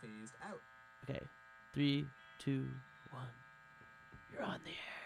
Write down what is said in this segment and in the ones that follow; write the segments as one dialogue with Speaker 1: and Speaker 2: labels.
Speaker 1: phased out.
Speaker 2: Okay. Three, two, one. You're on the air.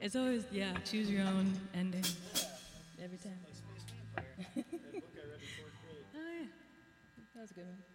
Speaker 2: It's always, yeah, choose your own ending. Every time. oh, yeah. That was a good one.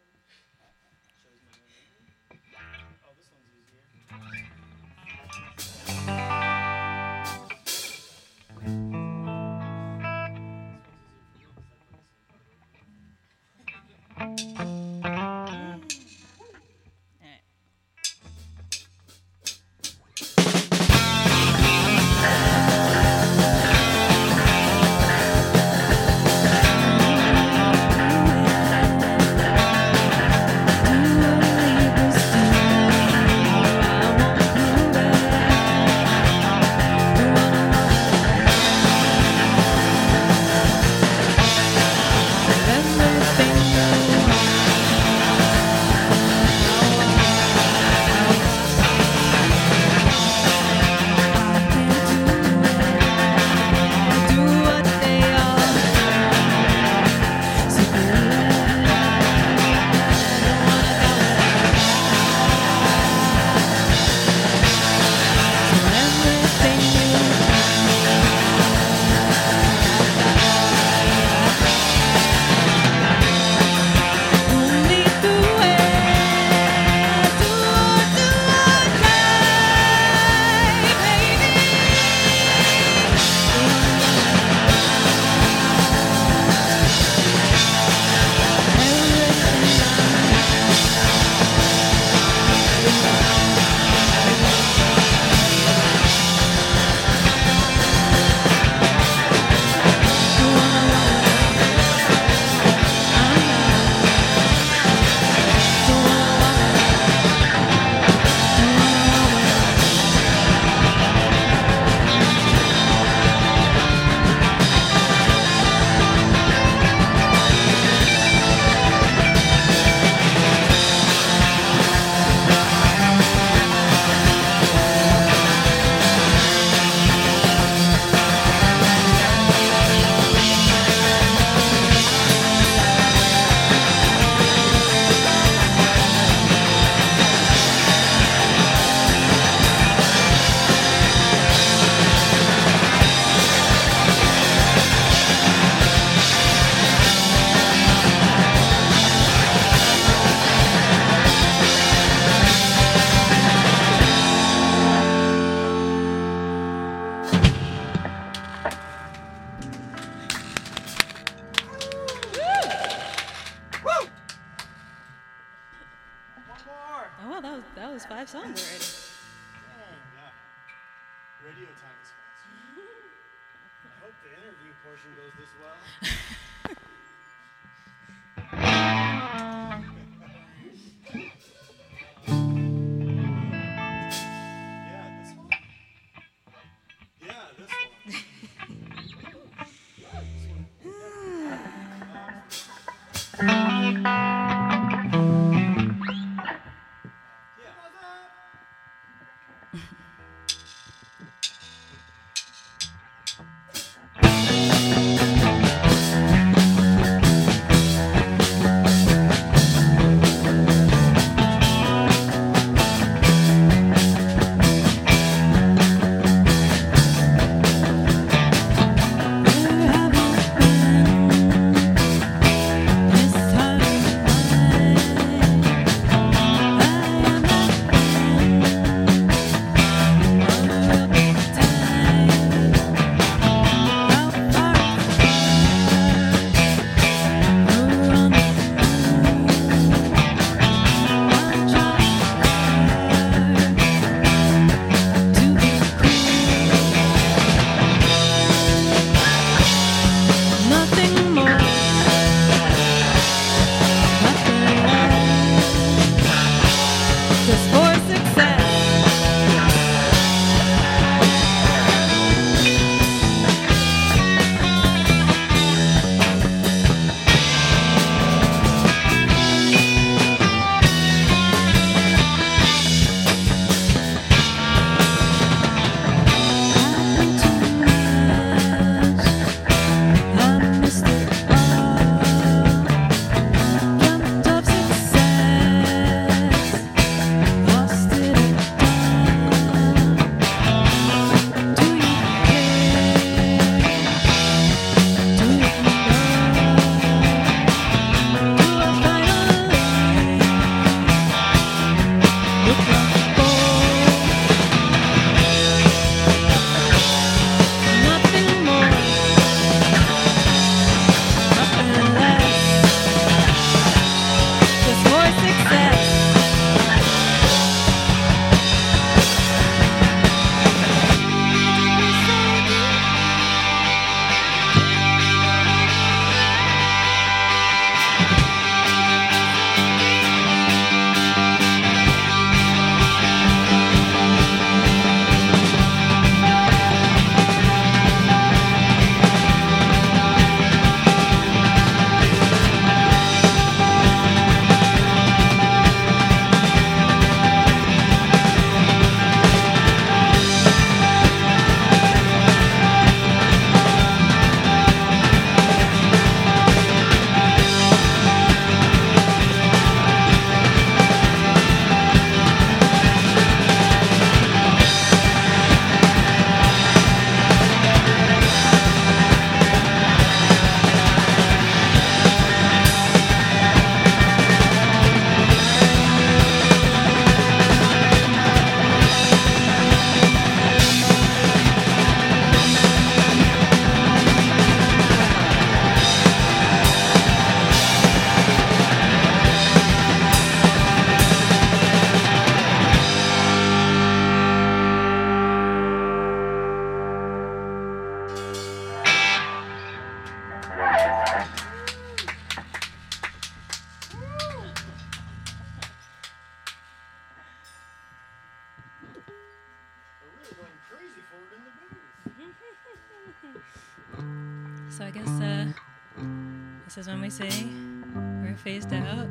Speaker 2: This
Speaker 3: is when we say we're phased out.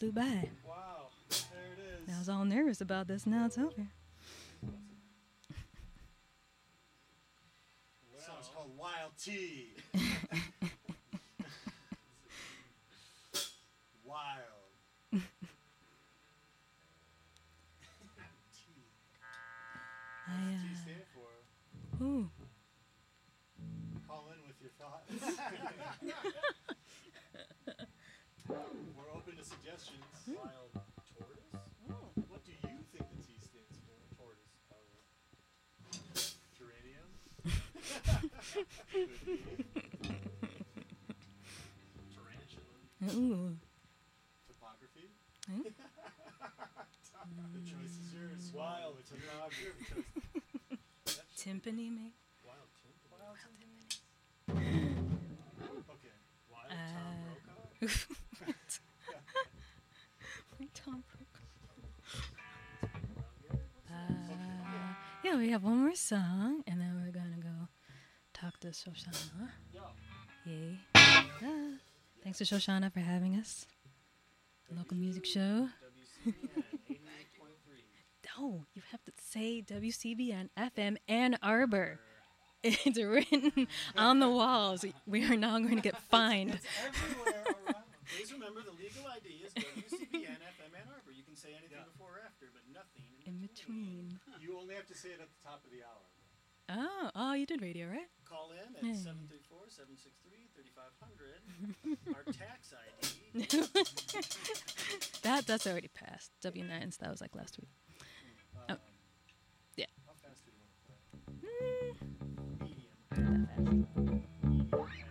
Speaker 2: Flew by.
Speaker 3: Wow. There it is.
Speaker 2: I was all nervous about this. Now it's over.
Speaker 3: This song's called Wild Tea. Wild. Tea.
Speaker 2: I,
Speaker 3: What does T
Speaker 2: uh,
Speaker 3: stand for?
Speaker 2: ooh.
Speaker 3: Call in with your thoughts. We're open to suggestions. Wild tortoise? What do you think the T stands for? Tortoise. Geranium? Could be. Tarantula.
Speaker 2: Ooh.
Speaker 3: Topography?
Speaker 2: Hmm?
Speaker 3: the choice is yours. Wild topography.
Speaker 2: Timpani, maybe? Song, and then we're gonna go talk to Shoshanna. Yay. Ah, thanks to Shoshanna for having us. Local music show. Oh, you have to say WCBN FM Ann Arbor. It's written on the walls. We are now going to get fined.
Speaker 3: It's everywhere around. Please remember the legal ID is WCBN FM Ann Arbor. You can say anything before or after, but nothing
Speaker 2: In between.
Speaker 3: You only have to say it at the top of the hour.
Speaker 2: Oh, oh, you did radio, right?
Speaker 3: Call in at 734 763 3500. Our tax ID.
Speaker 2: That that's already passed. W9s. That was like last week.
Speaker 3: Um,
Speaker 2: Yeah.
Speaker 3: How fast do you want to play?
Speaker 2: Mm,
Speaker 3: Medium.
Speaker 2: not that fast.
Speaker 3: Medium.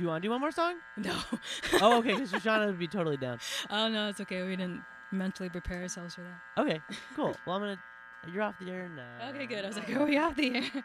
Speaker 4: Do you want to do one more song?
Speaker 2: no.
Speaker 4: oh, okay, because Shoshanna would be totally down.
Speaker 2: oh no, it's okay. We didn't mentally prepare ourselves for that.
Speaker 4: Okay, cool. Well, I'm gonna. You're off the air now.
Speaker 2: Okay, good. I was like, are we off the air?